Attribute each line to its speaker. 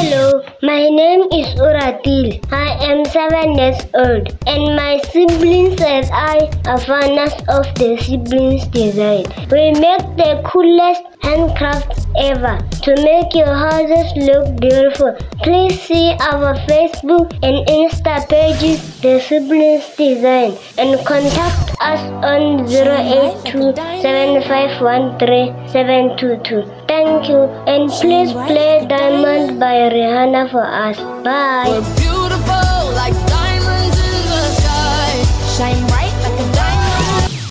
Speaker 1: Hello, my name is Uratil. I am seven years old, and my siblings and I are fans of the siblings design. We make the coolest handcrafts ever to make your houses look beautiful. Please see our Facebook and Insta pages, The Siblings Design, and contact us on 082 7513722. Thank you, and please play Diamond by Rihanna for us. Bye.